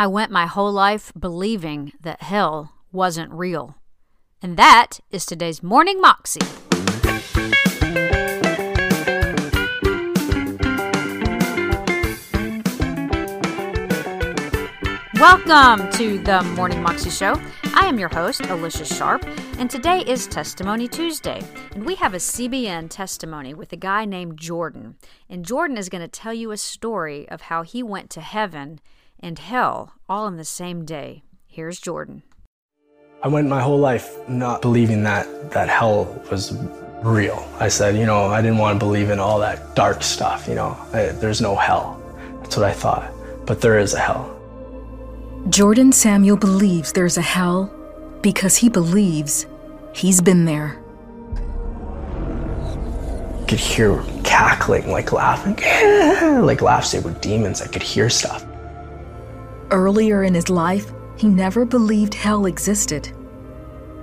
I went my whole life believing that hell wasn't real. And that is today's Morning Moxie. Welcome to the Morning Moxie Show. I am your host, Alicia Sharp, and today is Testimony Tuesday. And we have a CBN testimony with a guy named Jordan. And Jordan is going to tell you a story of how he went to heaven and hell all in the same day. Here's Jordan. I went my whole life not believing that that hell was real. I said, you know, I didn't want to believe in all that dark stuff, you know. I, there's no hell. That's what I thought. But there is a hell. Jordan Samuel believes there's a hell because he believes he's been there. I could hear cackling, like laughing, like laughs they were demons. I could hear stuff. Earlier in his life, he never believed hell existed.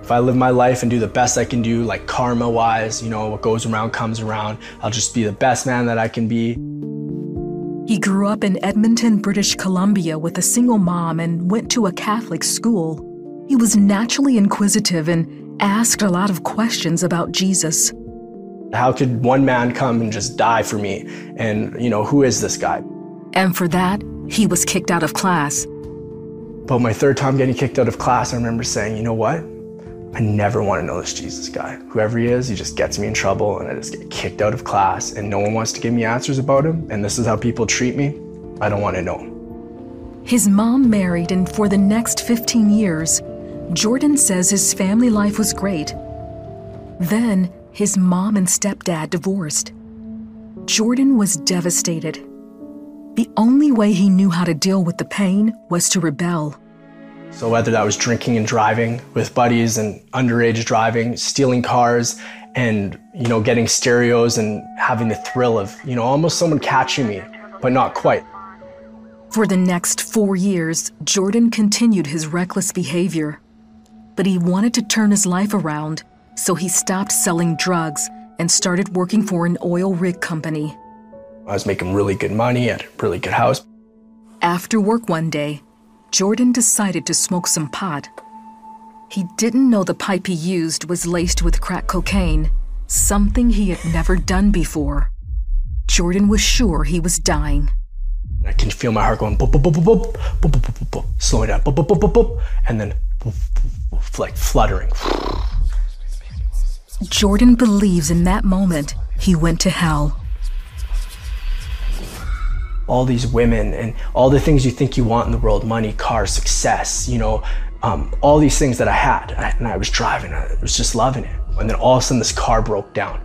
If I live my life and do the best I can do, like karma wise, you know, what goes around comes around, I'll just be the best man that I can be. He grew up in Edmonton, British Columbia with a single mom and went to a Catholic school. He was naturally inquisitive and asked a lot of questions about Jesus. How could one man come and just die for me? And, you know, who is this guy? And for that, he was kicked out of class. But my third time getting kicked out of class, I remember saying, you know what? I never want to know this Jesus guy. Whoever he is, he just gets me in trouble and I just get kicked out of class and no one wants to give me answers about him and this is how people treat me. I don't want to know. His mom married, and for the next 15 years, Jordan says his family life was great. Then, his mom and stepdad divorced. Jordan was devastated. The only way he knew how to deal with the pain was to rebel. So whether that was drinking and driving with buddies and underage driving, stealing cars, and you know getting stereos and having the thrill of you know almost someone catching me, but not quite. For the next four years, Jordan continued his reckless behavior. But he wanted to turn his life around, so he stopped selling drugs and started working for an oil rig company. I was making really good money at a really good house. After work one day, Jordan decided to smoke some pot. He didn't know the pipe he used was laced with crack cocaine, something he had never done before. Jordan was sure he was dying. I can feel my heart going boop, boop, boop, boop, boop, boop, boop, boop, boop, slowing down, boop, boop, boop, boop, boop, and then like fluttering. Jordan believes in that moment he went to hell. All these women and all the things you think you want in the world money, cars, success, you know, um, all these things that I had. And I was driving, I was just loving it. And then all of a sudden, this car broke down.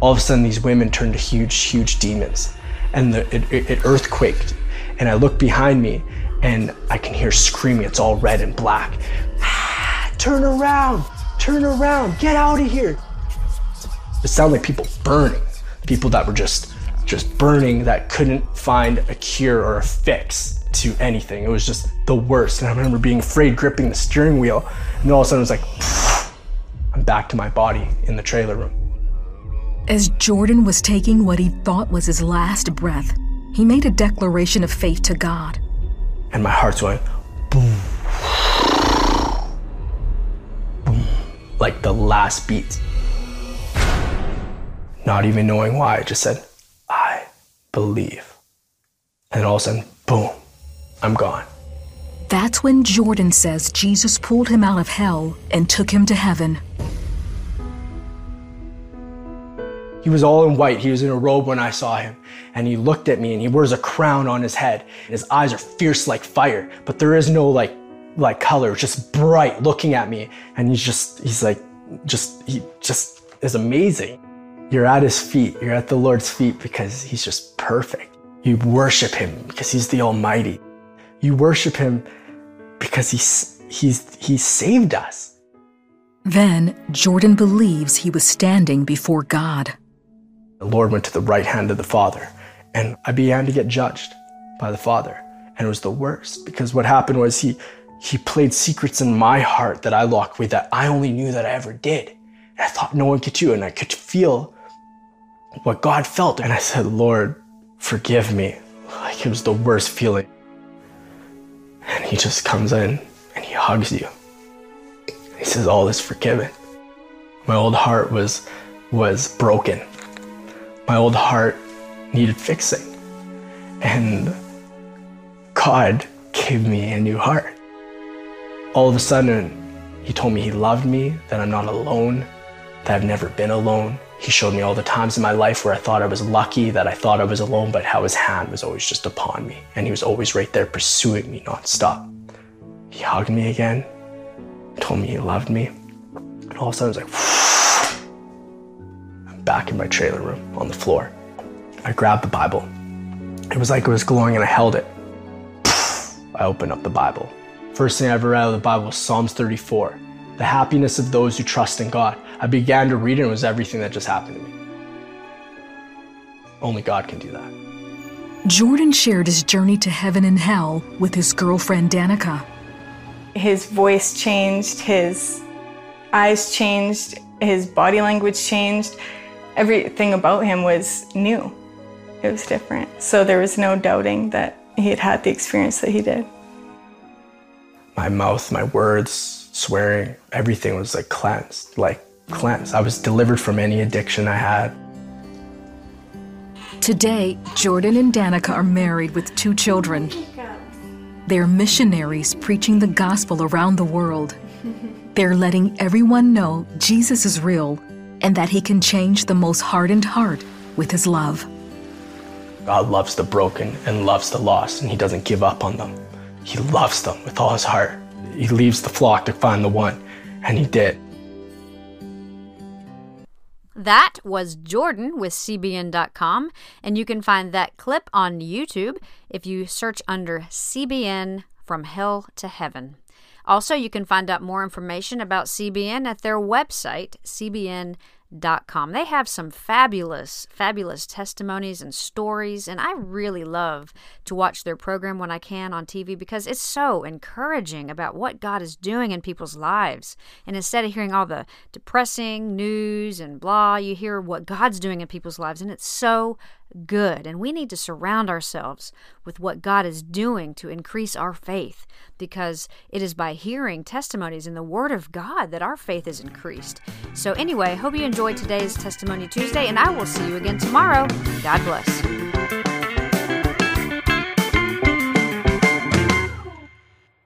All of a sudden, these women turned to huge, huge demons. And the, it, it, it earthquaked. And I look behind me and I can hear screaming. It's all red and black. turn around, turn around, get out of here. It sounded like people burning, people that were just just burning that couldn't find a cure or a fix to anything. It was just the worst. And I remember being afraid gripping the steering wheel. And then all of a sudden it was like, I'm back to my body in the trailer room. As Jordan was taking what he thought was his last breath, he made a declaration of faith to God. And my heart's going boom, boom, like the last beat. Not even knowing why, I just said, believe. And all of a sudden, boom, I'm gone. That's when Jordan says Jesus pulled him out of hell and took him to heaven. He was all in white. He was in a robe when I saw him. And he looked at me and he wears a crown on his head. And his eyes are fierce like fire, but there is no like like color, just bright looking at me. And he's just he's like just he just is amazing. You're at his feet. You're at the Lord's feet because he's just perfect. You worship him because he's the Almighty. You worship him because he's, he's, he saved us. Then Jordan believes he was standing before God. The Lord went to the right hand of the Father, and I began to get judged by the Father. And it was the worst because what happened was he, he played secrets in my heart that I locked away that I only knew that I ever did. And I thought no one could do, and I could feel what God felt. And I said, Lord, forgive me. Like it was the worst feeling. And he just comes in and he hugs you. He says, All is forgiven. My old heart was was broken. My old heart needed fixing. And God gave me a new heart. All of a sudden, he told me he loved me, that I'm not alone, that I've never been alone. He showed me all the times in my life where I thought I was lucky, that I thought I was alone, but how his hand was always just upon me. And he was always right there pursuing me nonstop. He hugged me again, told me he loved me. And all of a sudden, I was like, I'm back in my trailer room on the floor. I grabbed the Bible. It was like it was glowing and I held it. I opened up the Bible. First thing I ever read out of the Bible was Psalms 34. The happiness of those who trust in God. I began to read it and it was everything that just happened to me. Only God can do that. Jordan shared his journey to heaven and hell with his girlfriend Danica. His voice changed, his eyes changed, his body language changed. Everything about him was new. It was different. So there was no doubting that he had had the experience that he did. My mouth, my words, swearing, everything was like cleansed, like cleansed. I was delivered from any addiction I had. Today, Jordan and Danica are married with two children. They're missionaries preaching the gospel around the world. They're letting everyone know Jesus is real and that he can change the most hardened heart with his love. God loves the broken and loves the lost, and he doesn't give up on them. He loves them with all his heart. He leaves the flock to find the one, and he did. That was Jordan with CBN.com, and you can find that clip on YouTube if you search under CBN From Hell to Heaven. Also, you can find out more information about CBN at their website, cbn.com Com. They have some fabulous, fabulous testimonies and stories, and I really love to watch their program when I can on TV because it's so encouraging about what God is doing in people's lives. And instead of hearing all the depressing news and blah, you hear what God's doing in people's lives, and it's so good. And we need to surround ourselves with what God is doing to increase our faith because it is by hearing testimonies in the Word of God that our faith is increased. So, anyway, hope you enjoyed today's Testimony Tuesday, and I will see you again tomorrow. God bless.